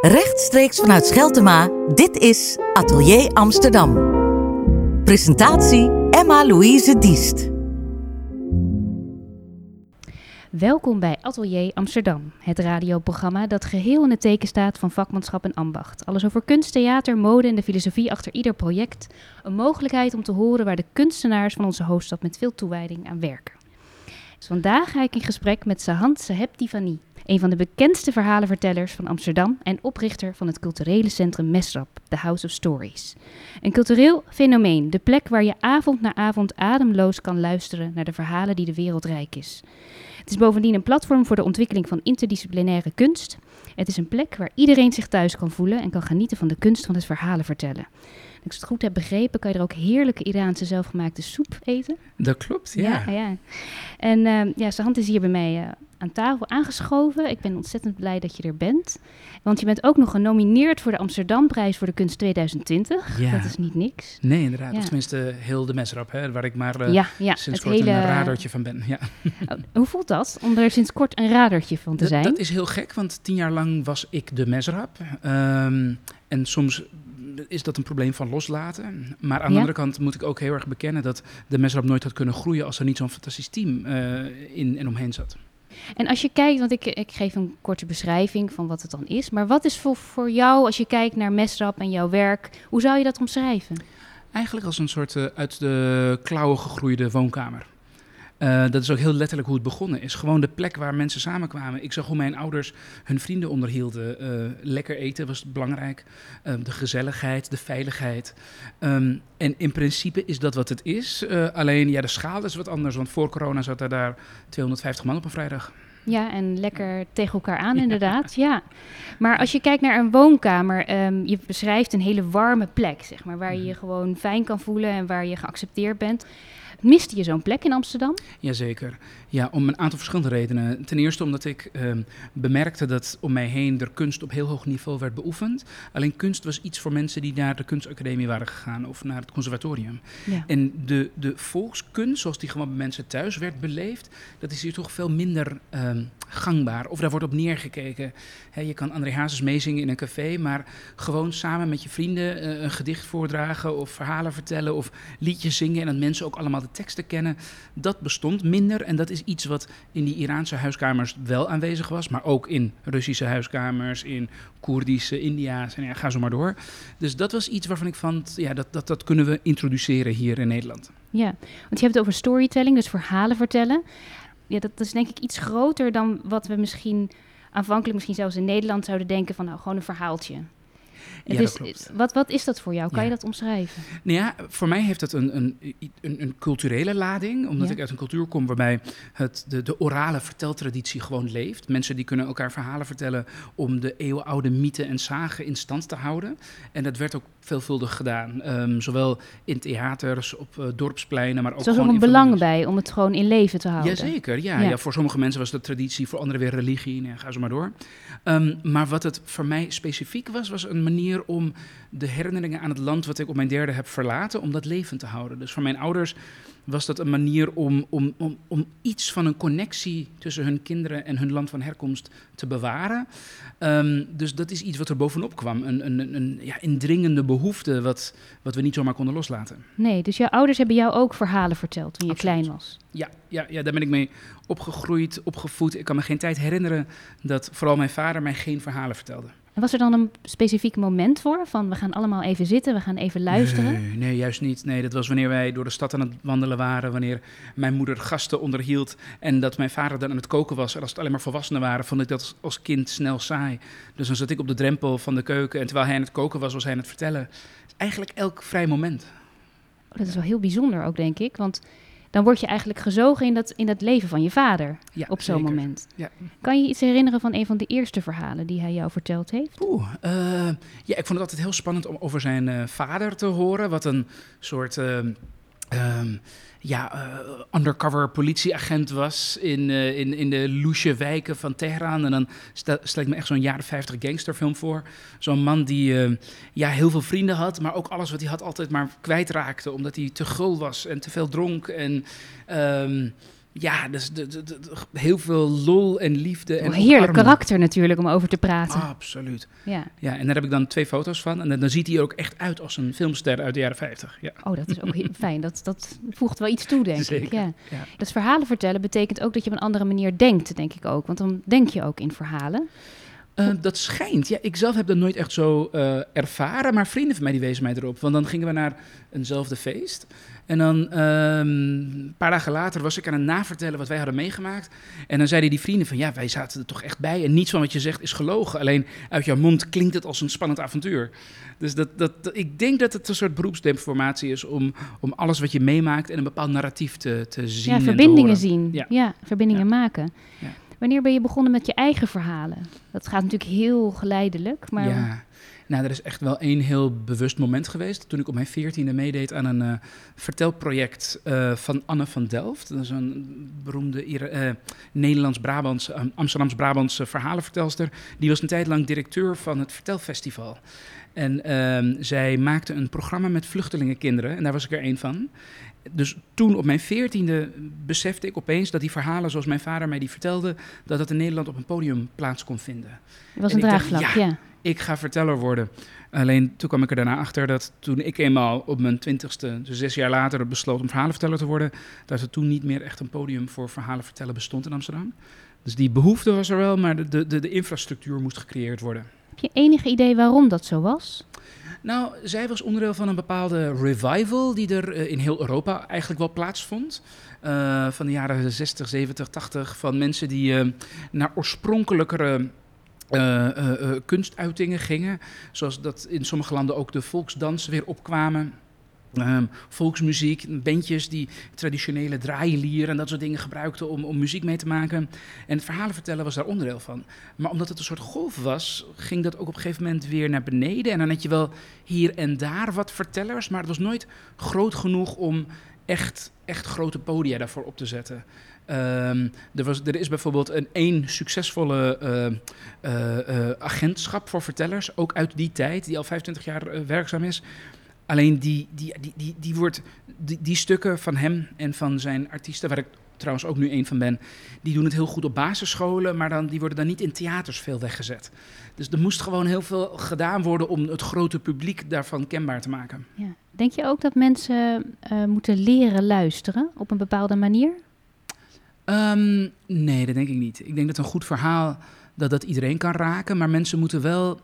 Rechtstreeks vanuit Scheltema, dit is Atelier Amsterdam. Presentatie Emma-Louise Diest. Welkom bij Atelier Amsterdam, het radioprogramma dat geheel in het teken staat van vakmanschap en ambacht. Alles over kunst, theater, mode en de filosofie achter ieder project. Een mogelijkheid om te horen waar de kunstenaars van onze hoofdstad met veel toewijding aan werken. Dus vandaag ga ik in gesprek met Sahant Saheb Divani, een van de bekendste verhalenvertellers van Amsterdam en oprichter van het culturele centrum Mesrap, The House of Stories. Een cultureel fenomeen, de plek waar je avond na avond ademloos kan luisteren naar de verhalen die de wereld rijk is. Het is bovendien een platform voor de ontwikkeling van interdisciplinaire kunst. Het is een plek waar iedereen zich thuis kan voelen en kan genieten van de kunst van het verhalen vertellen. Als ik het goed heb begrepen, kan je er ook heerlijke Iraanse zelfgemaakte soep eten. Dat klopt, ja. ja, ja. En uh, ja, zijn hand is hier bij mij uh, aan tafel aangeschoven. Ik ben ontzettend blij dat je er bent. Want je bent ook nog genomineerd voor de Amsterdamprijs voor de kunst 2020. Ja. Dat is niet niks. Nee, inderdaad. Ja. Of tenminste heel de mesrap, hè, waar ik maar uh, ja, ja, sinds kort hele... een radertje van ben. Ja. Oh, hoe voelt dat, om er sinds kort een radertje van te zijn? Dat, dat is heel gek, want tien jaar lang was ik de mesrap. Um, en soms is dat een probleem van loslaten. Maar aan de andere kant moet ik ook heel erg bekennen dat de Mesrap nooit had kunnen groeien als er niet zo'n fantastisch team uh, in en omheen zat. En als je kijkt, want ik, ik geef een korte beschrijving van wat het dan is. Maar wat is voor, voor jou, als je kijkt naar Mesrap en jouw werk, hoe zou je dat omschrijven? Eigenlijk als een soort uh, uit de klauwen gegroeide woonkamer. Uh, dat is ook heel letterlijk hoe het begonnen is. Gewoon de plek waar mensen samenkwamen. Ik zag hoe mijn ouders hun vrienden onderhielden. Uh, lekker eten was belangrijk. Uh, de gezelligheid, de veiligheid. Um, en in principe is dat wat het is. alleen ja, de schaal is wat anders. Want voor corona zat er daar 250 man op een vrijdag. Ja, en lekker tegen elkaar aan, inderdaad. ja. Maar als je kijkt naar een woonkamer, um, je beschrijft een hele warme plek, zeg maar, waar je je gewoon fijn kan voelen en waar je geaccepteerd bent. Miste je zo'n plek in Amsterdam? Jazeker. Ja, om een aantal verschillende redenen. Ten eerste omdat ik uh, bemerkte dat om mij heen er kunst op heel hoog niveau werd beoefend. Alleen kunst was iets voor mensen die naar de kunstacademie waren gegaan of naar het conservatorium. Ja. En de, de volkskunst, zoals die gewoon bij mensen thuis werd beleefd, dat is hier toch veel minder uh, gangbaar. Of daar wordt op neergekeken. Je kan André Hazes meezingen in een café, maar gewoon samen met je vrienden uh, een gedicht voordragen of verhalen vertellen of liedjes zingen en dat mensen ook allemaal de teksten kennen. Dat bestond minder en dat is iets wat in die Iraanse huiskamers wel aanwezig was, maar ook in Russische huiskamers, in Koerdische, India's en ja, ga zo maar door. Dus dat was iets waarvan ik vond, ja, dat, dat, dat kunnen we introduceren hier in Nederland. Ja, want je hebt het over storytelling, dus verhalen vertellen. Ja, dat, is denk ik iets groter dan wat we misschien aanvankelijk misschien zelfs in Nederland zouden denken van nou gewoon een verhaaltje. Ja, is, wat, wat is dat voor jou? Kan je dat omschrijven? Nou ja, voor mij heeft het een, een, een, een culturele lading. Omdat ik uit een cultuur kom waarbij het, de, de orale verteltraditie gewoon leeft. Mensen die kunnen elkaar verhalen vertellen om de eeuwenoude mythen en zagen in stand te houden. En dat werd ook veelvuldig gedaan. Um, zowel in theaters, op uh, dorpspleinen, maar ook Zo gewoon in een belang bij om het gewoon in leven te houden. Jazeker, ja, ja. ja. Voor sommige mensen was dat traditie, voor anderen weer religie. Nou, ga zo maar door. Um, maar wat het voor mij specifiek was, was een manier om de herinneringen aan het land wat ik op mijn derde heb verlaten, om dat levend te houden. Dus voor mijn ouders was dat een manier om, om, om, om iets van een connectie tussen hun kinderen en hun land van herkomst te bewaren. Um, dus dat is iets wat er bovenop kwam. Een, een, een ja, indringende behoefte wat, wat we niet zomaar konden loslaten. Nee, dus jouw ouders hebben jou ook verhalen verteld toen je Absoluut. klein was? Ja, ja, ja, daar ben ik mee opgegroeid, opgevoed. Ik kan me geen tijd herinneren dat vooral mijn vader mij geen verhalen vertelde. En was er dan een specifiek moment voor? Van we gaan allemaal even zitten, we gaan even luisteren? Nee, nee, juist niet. Nee, dat was wanneer wij door de stad aan het wandelen waren. Wanneer mijn moeder gasten onderhield. En dat mijn vader dan aan het koken was. En als het alleen maar volwassenen waren, vond ik dat als kind snel saai. Dus dan zat ik op de drempel van de keuken. En terwijl hij aan het koken was, was hij aan het vertellen. Eigenlijk elk vrij moment. Oh, dat is wel heel bijzonder ook, denk ik. Want dan word je eigenlijk gezogen in dat, in dat leven van je vader ja, op zo'n moment. Ja. Kan je iets herinneren van een van de eerste verhalen die hij jou verteld heeft? Oeh, uh, ja, ik vond het altijd heel spannend om over zijn uh, vader te horen. Wat een soort... Uh, um, ja, uh, undercover politieagent was in, uh, in, in de loesje wijken van Teheran. En dan stel, ik me echt zo'n jaren 50 gangsterfilm voor. Zo'n man die uh, ja, heel veel vrienden had, maar ook alles wat hij had altijd maar kwijtraakte. Omdat hij te gul was en te veel dronk. En um, ja, dus de, de, de- de- heel veel lol en liefde. En Een heerlijk omarmen. karakter natuurlijk om over te praten. Absoluut. Ja. Ja, en daar heb ik dan twee foto's van. En dan, dan ziet hij er ook echt uit als een filmster uit de jaren 50. Ja. Oh, dat is ook heel fijn. Dat, dat voegt wel iets toe, denk ik. Ja. ja. Dat verhalen vertellen betekent ook dat je op een andere manier denkt, denk ik ook. Want dan denk je ook in verhalen. Eh, dat schijnt. Ja, ik zelf heb dat nooit echt zo eh, ervaren, maar vrienden van mij die wezen mij erop. Want dan gingen we naar eenzelfde feest. En dan ehm, een paar dagen later was ik aan het navertellen wat wij hadden meegemaakt. En dan zeiden die vrienden van ja, wij zaten er toch echt bij. En niets van wat je zegt is gelogen. Alleen uit jouw mond klinkt het als een spannend avontuur. Dus dat, dat, ik denk dat het een soort beroepsdeformatie is om, om alles wat je meemaakt en een bepaald narratief te, te zien. ja, en te verbindingen zien. Ja. Ja, verbindingen Ja. maken. Ja. Wanneer ben je begonnen met je eigen verhalen? Dat gaat natuurlijk heel geleidelijk, maar Ja, nou, er is echt wel één heel bewust moment geweest. Toen ik op mijn veertiende meedeed aan een eh, vertelproject eh, van Anne van Delft. Dat is een beroemde eh, Nederlands-Brabantse, Amsterdams-Brabantse verhalenvertelster. Die was een tijd lang directeur van het Vertelfestival. En ehm, zij maakte een programma met vluchtelingenkinderen. En daar was ik er één van. Dus toen op mijn veertiende besefte ik opeens dat die verhalen zoals mijn vader mij die vertelde, dat dat in Nederland op een podium plaats kon vinden het was En een ik dacht, draagvlak. ja. ja. ik ga verteller worden. Alleen toen kwam ik er daarna achter dat toen ik eenmaal op mijn twintigste, dus zes jaar later, besloot om verhalenverteller te worden, dat er toen niet meer echt een podium voor verhalen vertellen bestond in Amsterdam. Dus die behoefte was er wel, maar de, de, de infrastructuur moest gecreëerd worden. Heb je enig idee waarom dat zo was? Nou, zij was onderdeel van een bepaalde revival die er eh, in heel Europa eigenlijk wel plaatsvond. Eh, van de jaren 60, 70, 80. Van mensen die eh, naar oorspronkelijkere kunstuitingen gingen. Zoals dat in sommige landen ook de volksdansen weer opkwamen. Ehm, volksmuziek, bandjes die traditionele draailieren en dat soort dingen gebruikten om, om muziek mee te maken. En het verhalen vertellen was daar onderdeel van. Maar omdat het een soort golf was, ging dat ook op een gegeven moment weer naar beneden. En dan had je wel hier en daar wat vertellers, maar het was nooit groot genoeg om echt, echt grote podia daarvoor op te zetten. Ehm, er, was, er is bijvoorbeeld een één succesvolle eh, eh, eh, agentschap voor vertellers, ook uit die tijd, die al 25 jaar eh, werkzaam is. Alleen die, die, die, die, die, wordt, die, die stukken van hem en van zijn artiesten, waar ik trouwens ook nu een van ben, die doen het heel goed op basisscholen, maar dan, die worden dan niet in theaters veel weggezet. Dus er moest gewoon heel veel gedaan worden om het grote publiek daarvan kenbaar te maken. Ja. Denk je ook dat mensen eh, moeten leren luisteren op een bepaalde manier? Ehm, nee, dat denk ik niet. Ik denk dat een goed verhaal dat dat iedereen kan raken, maar mensen moeten wel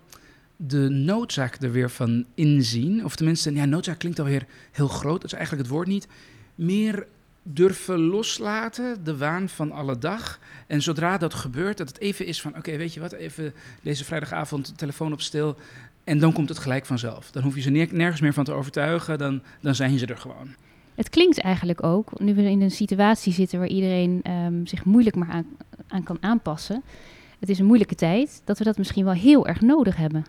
de noodzaak er weer van inzien. Of tenminste, ja, noodzaak klinkt alweer heel groot, dat is eigenlijk het woord niet. Meer durven loslaten, de waan van alle dag. En zodra dat gebeurt, dat het even is van, oké, weet je wat, even deze vrijdagavond telefoon op stil. En dan komt het gelijk vanzelf. Dan hoef je ze nergens meer van te overtuigen, dan, dan zijn ze er gewoon. Het klinkt eigenlijk ook, nu we in een situatie zitten waar iedereen ehm, zich moeilijk maar aan kan aanpassen. Het is een moeilijke tijd, dat we dat misschien wel heel erg nodig hebben.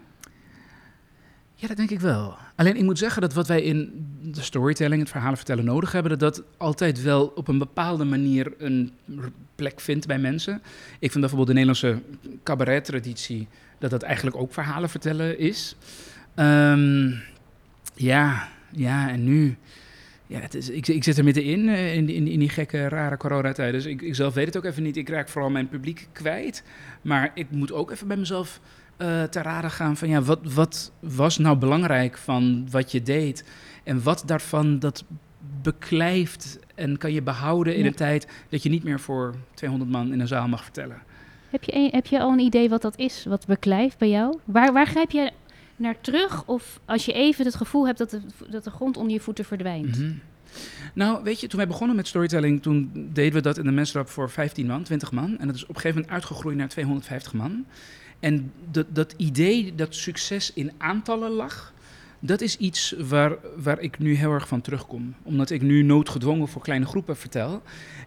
Ja, dat denk ik wel. Alleen ik moet zeggen dat wat wij in de storytelling, het verhalen vertellen, nodig hebben, dat dat altijd wel op een bepaalde manier een plek vindt bij mensen. Ik vind bijvoorbeeld de Nederlandse cabaret-traditie, dat dat eigenlijk ook verhalen vertellen is. Ehm, ja, ja, en nu. Ja, het is, ik, ik zit er middenin, eh, in, in, in die gekke, rare coronatijd. Dus ik, ik zelf weet het ook even niet. Ik raak vooral mijn publiek kwijt. Maar ik moet ook even bij mezelf eh te raden gaan van ja, wat, wat was nou belangrijk van wat je deed? En wat daarvan dat beklijft en kan je behouden in Ja. een tijd dat je niet meer voor 200 man in een zaal mag vertellen? Heb je, een- heb je al een idee wat dat is, wat beklijft bij jou? Waar, waar grijp je naar terug? Of als je even het gevoel hebt dat de, dat de grond onder je voeten verdwijnt? Mhm. Nou, weet je, toen wij begonnen met storytelling, toen deden we dat in de menstrap voor 15 man, 20 man. En dat is op een gegeven moment uitgegroeid naar 250 man. En dat, dat idee dat succes in aantallen lag, dat is iets waar, waar ik nu heel erg van terugkom. Omdat ik nu noodgedwongen voor kleine groepen vertel.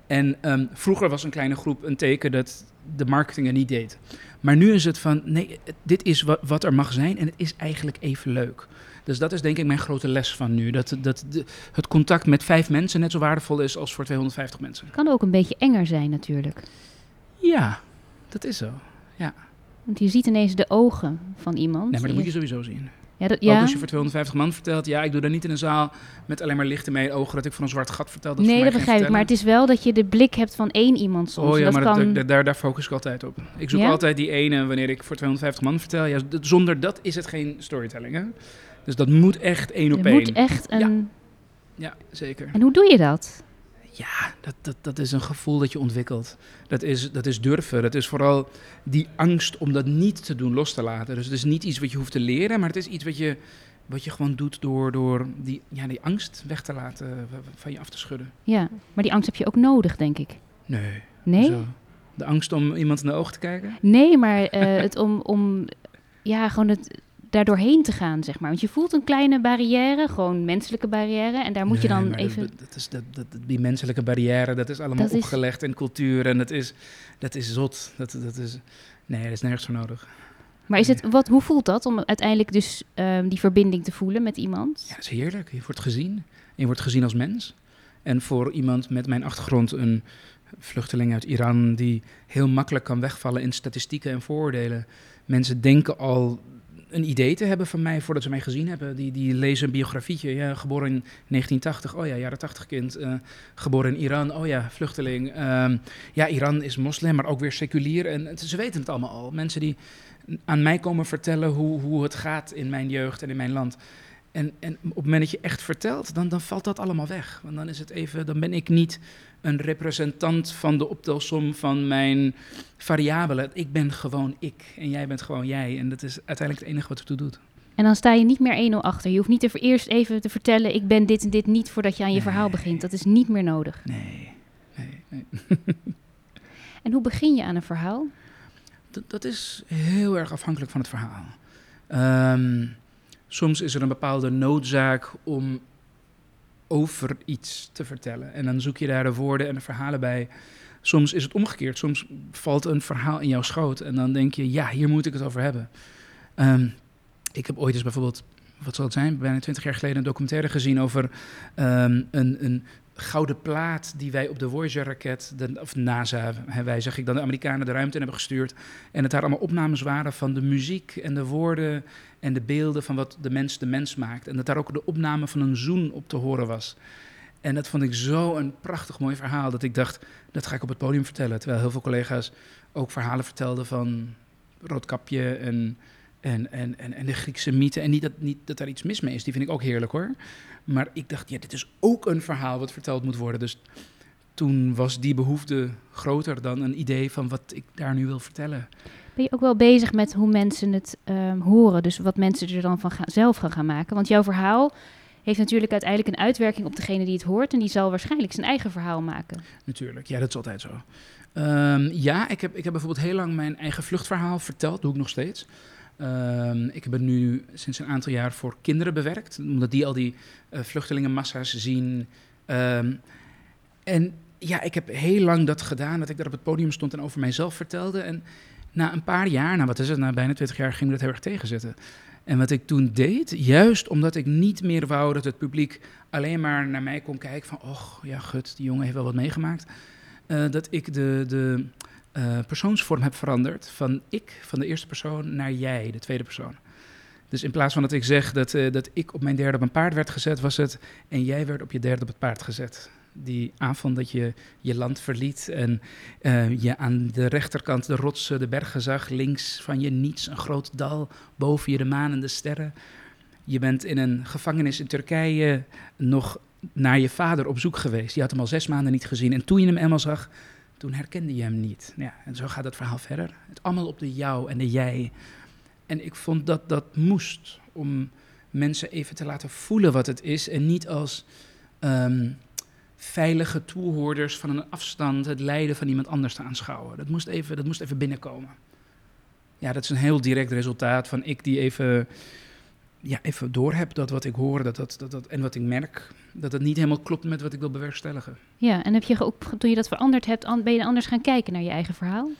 En ehm, vroeger was een kleine groep een teken dat de marketing er niet deed. Maar nu is het van, nee, dit is wat, wat er mag zijn en het is eigenlijk even leuk. Dus dat is denk ik mijn grote les van nu. Dat, dat de, het contact met vijf mensen net zo waardevol is als voor 250 mensen. Het kan ook een beetje enger zijn natuurlijk. Ja, dat is zo. Want je ziet ineens de ogen van iemand. Nee, maar dat moet je sowieso zien. Ja, dat, Ook ja. als je voor 250 man vertelt, ja, ik doe dat niet in een zaal met alleen maar licht in mijn ogen dat ik van een zwart gat vertel. Dat nee, dat begrijp ik. Maar het is wel dat je de blik hebt van één iemand soms. Oh ja, dat maar kan... dat- daar, daar, focus ik altijd op. Ik zoek Ja? altijd die ene wanneer ik voor 250 man vertel. Ja, zonder dat is het geen storytelling, hè? Dus dat moet echt één op één. moet echt een... Ja, zeker. En hoe doe je dat? Ja, dat, dat, dat is een gevoel dat je ontwikkelt. Dat is, dat is durven. Dat is vooral die angst om dat niet te doen los te laten. Dus het is niet iets wat je hoeft te leren, maar het is iets wat je, wat je gewoon doet door, door die, ja, die angst weg te laten, eh, van je af te schudden. Ja, maar die angst heb je ook nodig, denk ik. Nee. Nee? Zo. De angst om iemand in de ogen te kijken? Nee, maar eh, het om, om ja, gewoon het daardoorheen te gaan, zeg maar. Want je voelt een kleine barrière, gewoon menselijke barrière. En daar moet je dan even... Dat, is, dat, dat, die menselijke barrière, dat is allemaal Dat is- opgelegd in cultuur en dat is, dat is zot. Dat, dat is, nee, dat is nergens voor nodig. Maar is het, wat, hoe voelt dat om uiteindelijk dus ehm, die verbinding te voelen met iemand? Ja, dat is heerlijk. Je wordt gezien. En je wordt gezien als mens. En voor iemand met mijn achtergrond, een vluchteling uit Iran, die heel makkelijk kan wegvallen in statistieken en vooroordelen. Mensen denken al een idee te hebben van mij voordat ze mij gezien hebben. Die, die lezen een biografietje. Ja, geboren in 1980. Oh ja, jaren 80 kind. Eh, geboren in Iran. Oh ja, vluchteling. Ehm, ja, Iran is moslim, maar ook weer seculier. En ze weten het allemaal al. Mensen die aan mij komen vertellen hoe, hoe het gaat in mijn jeugd en in mijn land. En, en op het moment dat je echt vertelt, dan, dan valt dat allemaal weg. Want dan is het even, dan ben ik niet een representant van de optelsom van mijn variabelen. Ik ben gewoon ik en jij bent gewoon jij. En dat is uiteindelijk het enige wat ertoe doet. En dan sta je niet meer 1-0 achter. Je hoeft niet eerst even te vertellen, ik ben dit en dit niet, voordat je aan je Nee. verhaal begint. Dat is niet meer nodig. Nee, nee, nee. En hoe begin je aan een verhaal? Dat, dat is heel erg afhankelijk van het verhaal. Ehm, soms is er een bepaalde noodzaak om over iets te vertellen. En dan zoek je daar de woorden en de verhalen bij. Soms is het omgekeerd. Soms valt een verhaal in jouw schoot en dan denk je, ja, hier moet ik het over hebben. Ehm, ik heb ooit eens bijvoorbeeld, wat zal het zijn, bijna twintig jaar geleden een documentaire gezien over ehm, een, een gouden plaat die wij op de Voyager-raket, of NASA, hè, wij zeg ik dan, de Amerikanen de ruimte in hebben gestuurd. En het daar allemaal opnames waren van de muziek en de woorden en de beelden van wat de mens de mens maakt. En dat daar ook de opname van een zoen op te horen was. En dat vond ik zo een prachtig mooi verhaal dat ik dacht, dat ga ik op het podium vertellen. Terwijl heel veel collega's ook verhalen vertelden van Roodkapje en, en, en, en, en de Griekse mythe. En niet dat, niet dat daar iets mis mee is, die vind ik ook heerlijk hoor. Maar ik dacht, ja, dit is ook een verhaal wat verteld moet worden. Dus toen was die behoefte groter dan een idee van wat ik daar nu wil vertellen. Ben je ook wel bezig met hoe mensen het ehm, horen? Dus wat mensen er dan van gaan, zelf gaan, gaan maken? Want jouw verhaal heeft natuurlijk uiteindelijk een uitwerking op degene die het hoort. En die zal waarschijnlijk zijn eigen verhaal maken. Natuurlijk, ja, dat is altijd zo. Ehm, ja, ik heb, ik heb bijvoorbeeld heel lang mijn eigen vluchtverhaal verteld, doe ik nog steeds. Ehm, ik heb het nu sinds een aantal jaar voor kinderen bewerkt, omdat die al die eh, vluchtelingenmassa's zien. En ja, ik heb heel lang dat gedaan, dat ik daar op het podium stond en over mijzelf vertelde. En na een paar jaar, nou wat is het, na bijna twintig jaar, ging me dat heel erg tegenzitten. En wat ik toen deed, juist omdat ik niet meer wou dat het publiek alleen maar naar mij kon kijken van, och, ja, gut, die jongen heeft wel wat meegemaakt. eh, dat ik de, de eh, persoonsvorm heb veranderd van ik, van de eerste persoon, naar jij, de tweede persoon. Dus in plaats van dat ik zeg dat, eh, dat ik op mijn derde op een paard werd gezet, was het en jij werd op je derde op het paard gezet. Die avond dat je je land verliet en eh, je aan de rechterkant de rotsen, de bergen zag, links van je niets, een groot dal, boven je de maan en de sterren. Je bent in een gevangenis in Turkije nog naar je vader op zoek geweest. Je had hem al zes maanden niet gezien. En toen je hem eenmaal zag, toen herkende je hem niet. Ja, en zo gaat het verhaal verder. Het allemaal op de jou en de jij. En ik vond dat dat moest om mensen even te laten voelen wat het is. En niet als ehm, veilige toehoorders van een afstand het lijden van iemand anders te aanschouwen. Dat moest even, dat moest even binnenkomen. Ja, dat is een heel direct resultaat van ik die even ja, even doorheb dat wat ik hoor dat, dat, dat, dat, en wat ik merk, dat het niet helemaal klopt met wat ik wil bewerkstelligen. Ja, en heb je ook, toen je dat veranderd hebt, ben je anders gaan kijken naar je eigen verhaal?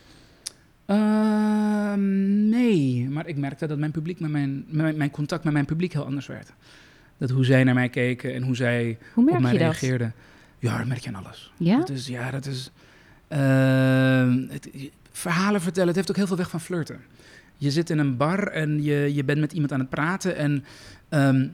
Ehm, nee, maar ik merkte dat mijn publiek met mijn, mijn, mijn contact met mijn publiek heel anders werd. Dat hoe zij naar mij keken en hoe zij Hoe op mij reageerden. Ja, dat merk je aan alles. Ja? Dat is, ja, dat is. ehm, het, verhalen vertellen, het heeft ook heel veel weg van flirten. je zit in een bar en je, je bent met iemand aan het praten en ehm,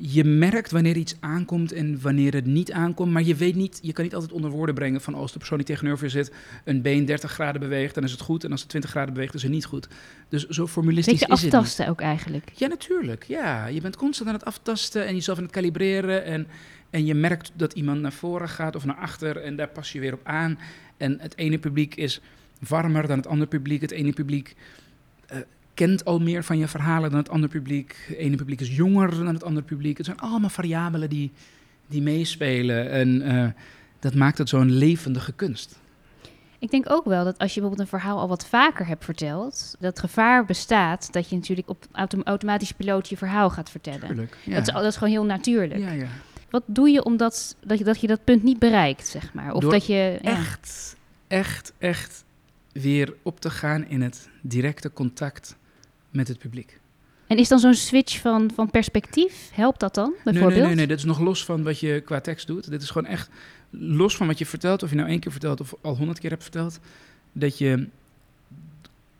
je merkt wanneer iets aankomt en wanneer het niet aankomt, maar je weet niet, je kan niet altijd onder woorden brengen van als de persoon die tegenover je zit een been 30 graden beweegt, dan is het goed en als het 20 graden beweegt, is het niet goed. Dus zo formulistisch Beetje is het aftasten ook eigenlijk. Ja, natuurlijk. Ja, je bent constant aan het aftasten en jezelf aan het kalibreren. En, en je merkt dat iemand naar voren gaat of naar achter en daar pas je weer op aan. En het ene publiek is warmer dan het andere publiek. Het ene publiek eh, kent al meer van je verhalen dan het andere publiek. Het ene publiek is jonger dan het andere publiek. Het zijn allemaal variabelen die, die meespelen. En eh, dat maakt het zo'n levendige kunst. Ik denk ook wel dat als je bijvoorbeeld een verhaal al wat vaker hebt verteld, dat gevaar bestaat dat je natuurlijk op autom automatisch piloot je verhaal gaat vertellen. Tuurlijk. Ja. Dat, is, dat is gewoon heel natuurlijk. ja, ja. Wat doe je omdat dat je, dat je dat punt niet bereikt, zeg maar? Of Door dat je ja. echt, echt, echt weer op te gaan in het directe contact met het publiek. En is dan zo'n switch van, van perspectief, helpt dat dan Nee, bijvoorbeeld? nee, nee, nee, dit is nog los van wat je qua tekst doet. Dit is gewoon echt los van wat je vertelt, of je nou één keer vertelt of al honderd keer hebt verteld. Dat je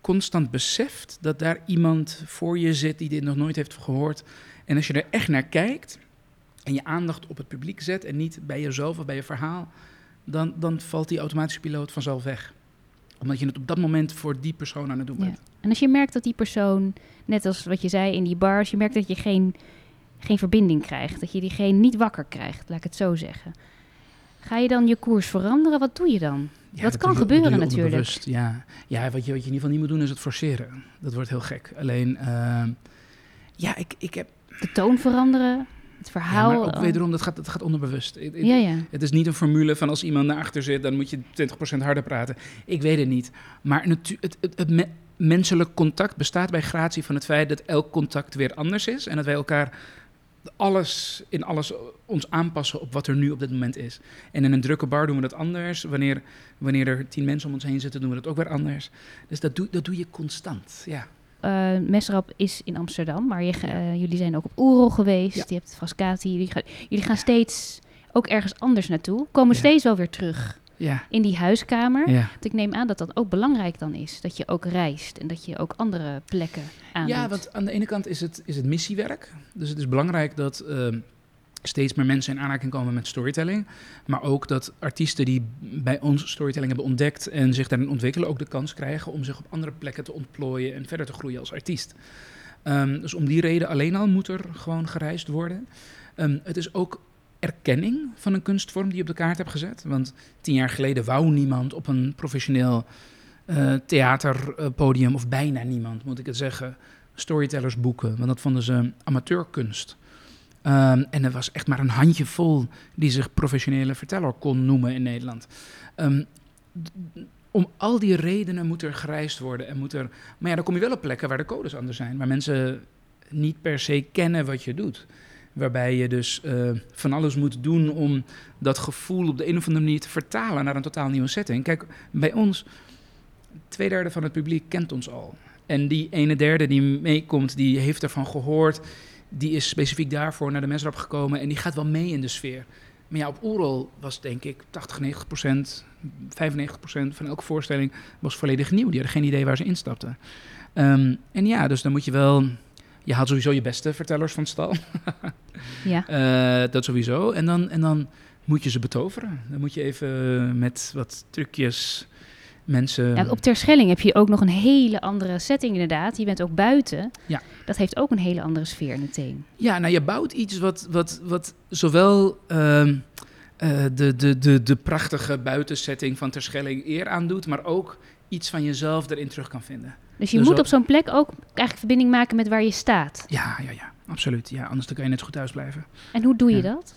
constant beseft dat daar iemand voor je zit die dit nog nooit heeft gehoord. En als je er echt naar kijkt en je aandacht op het publiek zet en niet bij jezelf of bij je verhaal, dan, dan valt die automatische piloot vanzelf weg. Omdat je het op dat moment voor die persoon aan het doen Ja. bent. En als je merkt dat die persoon, net als wat je zei in die bars, je merkt dat je geen, geen verbinding krijgt, dat je diegene niet wakker krijgt, laat ik het zo zeggen. Ga je dan je koers veranderen? Wat doe je dan? Ja, Dat kan je- gebeuren natuurlijk. Ja, ja wat, je, wat je in ieder geval niet moet doen is het forceren. Dat wordt heel gek. Alleen, ehm, ja, ik, ik heb... De toon veranderen? Het Ja, verhaal? maar ook eh, wederom, dat gaat, dat gaat onderbewust. Ja, ja. Het is niet een formule van als iemand naar achter zit, dan moet je 20% harder praten. Ik weet het niet. Maar het, het, het me- menselijk contact bestaat bij gratie van het feit dat elk contact weer anders is. En dat wij elkaar alles in alles ons aanpassen op wat er nu op dit moment is. En in een drukke bar doen we dat anders. Wanneer, wanneer er tien mensen om ons heen zitten, doen we dat ook weer anders. Dus dat doe, dat doe je constant. Ja. Eh Mesrap is in Amsterdam, maar je, eh, jullie zijn ook op Oerol geweest. Ja. Je hebt Frascati. Jullie, gaan- jullie gaan steeds ook ergens anders naartoe. Komen Ja. steeds wel weer terug Ja. in die huiskamer. Want ik neem aan dat dat ook belangrijk dan is. Dat je ook reist en dat je ook andere plekken aandoet. Ja, want aan de ene kant is het, is het missiewerk. Dus het is belangrijk dat ehm, steeds meer mensen in aanraking komen met storytelling. Maar ook dat artiesten die bij ons storytelling hebben ontdekt en zich daarin ontwikkelen, ook de kans krijgen om zich op andere plekken te ontplooien en verder te groeien als artiest. Ehm, dus om die reden alleen al moet er gewoon gereisd worden. Ehm, het is ook erkenning van een kunstvorm die je op de kaart hebt gezet. Want tien jaar geleden wou niemand op een professioneel eh, theaterpodium, of bijna niemand, moet ik het zeggen, storytellers boeken. Want dat vonden ze amateurkunst. Ehm, en er was echt maar een handjevol die zich professionele verteller kon noemen in Nederland. Ehm, om al die redenen moet er gereisd worden. En moet er, maar ja, dan kom je wel op plekken waar de codes anders zijn. Waar mensen niet per se kennen wat je doet. Waarbij je dus eh, van alles moet doen om dat gevoel op de een of andere manier te vertalen naar een totaal nieuwe setting. Kijk, bij ons, twee derde van het publiek kent ons al. En die ene derde die meekomt, die heeft ervan gehoord. Die is specifiek daarvoor naar de mesrap gekomen en die gaat wel mee in de sfeer. Maar ja, op Oerol was denk ik 80, 90 procent, 95 procent van elke voorstelling was volledig nieuw. Die hadden geen idee waar ze instapten. Ehm, en ja, dus dan moet je wel... Je haalt sowieso je beste vertellers van stal. Ja. Eh, dat sowieso. En dan, en dan moet je ze betoveren. Dan moet je even met wat trucjes mensen... Ja, op Terschelling heb je ook nog een hele andere setting inderdaad. Je bent ook buiten. Ja. Dat heeft ook een hele andere sfeer meteen. Ja, nou je bouwt iets wat, wat, wat zowel ehm, eh, de, de, de, de prachtige buitensetting van Terschelling eer aandoet, maar ook iets van jezelf erin terug kan vinden. Dus je Dus moet ook- op zo'n plek ook eigenlijk verbinding maken met waar je staat. Ja, ja, ja, absoluut. Ja, anders dan kan je net zo goed thuis blijven. En hoe doe je Ja. dat?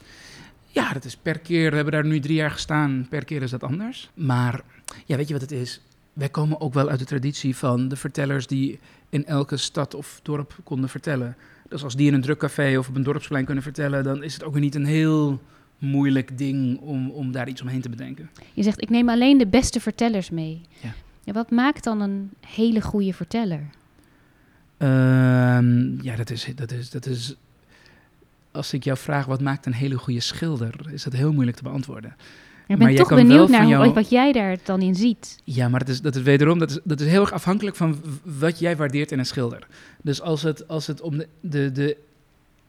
Ja, dat is per keer, we hebben daar nu drie jaar gestaan, per keer is dat anders. Maar ja, weet je wat het is? Wij komen ook wel uit de traditie van de vertellers die in elke stad of dorp konden vertellen. Dus als die in een druk café of op een dorpsplein kunnen vertellen, dan is het ook weer niet een heel moeilijk ding om, om daar iets omheen te bedenken. Je zegt, ik neem alleen de beste vertellers mee. Ja. Ja, wat maakt dan een hele goede verteller? Ehm, ja, dat is, dat, is, dat is. Als ik jou vraag wat maakt een hele goede schilder, is dat heel moeilijk te beantwoorden. Ik Maar ben jij toch benieuwd naar jou- wat jij daar dan in ziet. Ja, maar dat is, dat is wederom, dat is, dat is heel erg afhankelijk van wat jij waardeert in een schilder. Dus als het, als het om de, de, de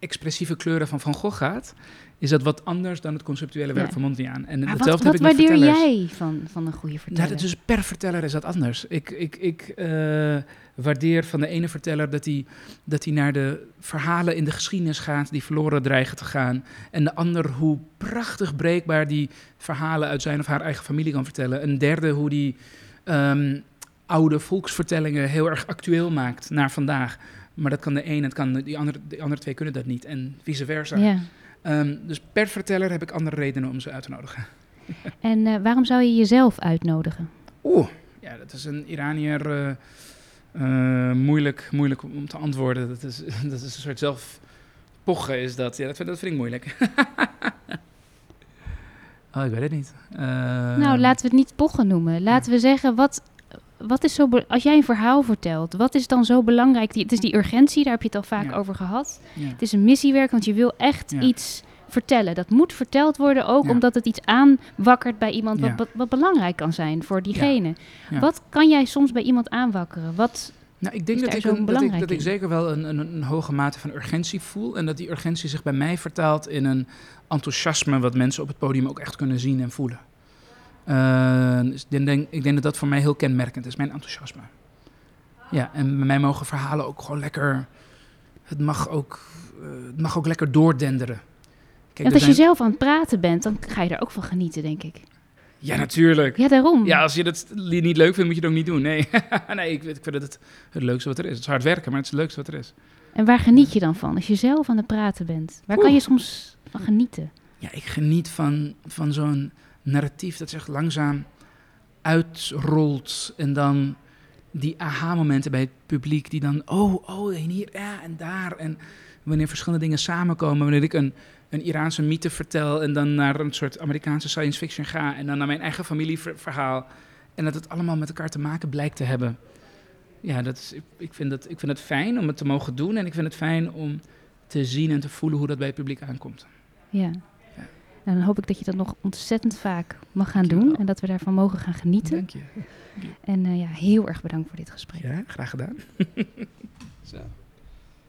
expressieve kleuren van Van Gogh gaat, is dat wat anders dan het conceptuele werk Ja. van Mondriaan. En Maar wat, hetzelfde wat heb ik met waardeer jij van, van een goede Nou, verteller? dat is per verteller is dat anders. Ik, ik, ik eh, waardeer van de ene verteller dat hij, dat hij naar de verhalen in de geschiedenis gaat die verloren dreigen te gaan. En de ander hoe prachtig breekbaar die verhalen uit zijn of haar eigen familie kan vertellen. Een derde hoe die ehm, oude volksvertellingen heel erg actueel maakt naar vandaag. Maar dat kan de een, het kan de, die andere, de andere twee kunnen dat niet. En vice versa. Ja. Ehm, dus per verteller heb ik andere redenen om ze uit te nodigen. En eh, waarom zou je jezelf uitnodigen? Oeh, ja, dat is een Iranier eh, eh, moeilijk, moeilijk om te antwoorden. Dat is, dat is een soort zelfpochen is dat. Ja, dat, vind- dat vind ik moeilijk. oh, ik weet het niet. Eh, nou, laten we het niet pochen noemen. Laten we zeggen, wat, wat is zo als jij een verhaal vertelt, wat is dan zo belangrijk? Die, het is die urgentie, daar heb je het al vaak Ja. over gehad. ja. Het is een missiewerk, want je wil echt iets vertellen. Dat moet verteld worden, ook omdat het iets aanwakkert bij iemand wat, wat, wat belangrijk kan zijn voor diegene. Wat kan jij soms bij iemand aanwakkeren? Wat, Nou, ik denk is dat ik, een, dat, ik, dat ik zeker wel een, een, een hoge mate van urgentie voel. En dat die urgentie zich bij mij vertaalt in een enthousiasme wat mensen op het podium ook echt kunnen zien en voelen. Eh, dus ik, denk, ik denk dat dat voor mij heel kenmerkend is, mijn enthousiasme. Ja, en bij mij mogen verhalen ook gewoon lekker. Het mag ook, eh, het mag ook lekker doordenderen. Kijk, want als je zelf aan het praten bent, dan ga je er ook van genieten, denk ik. Ja, natuurlijk. Ja, daarom. Ja, als je dat niet leuk vindt, moet je het ook niet doen. Nee, nee ik, ik vind het het leukste wat er is. Het is hard werken, maar het is het leukste wat er is. En waar geniet je dan van als je zelf aan het praten bent? Waar kan je soms van genieten? Ja, ik geniet van, van zo'n narratief dat zich langzaam uitrolt. En dan die aha-momenten bij het publiek die dan, oh, oh, hier, ja, en daar. En wanneer verschillende dingen samenkomen. Wanneer ik een, een Iraanse mythe vertel en dan naar een soort Amerikaanse science fiction ga. En dan naar mijn eigen familieverhaal. En dat het allemaal met elkaar te maken blijkt te hebben. Ja, dat is, ik, ik, vind dat, ik vind het fijn om het te mogen doen. En ik vind het fijn om te zien en te voelen hoe dat bij het publiek aankomt. Ja. En dan hoop ik dat je dat nog ontzettend vaak mag gaan doen. En dat we daarvan mogen gaan genieten. Dank je. En eh, ja, heel erg bedankt voor dit gesprek. Ja, graag gedaan. Zo.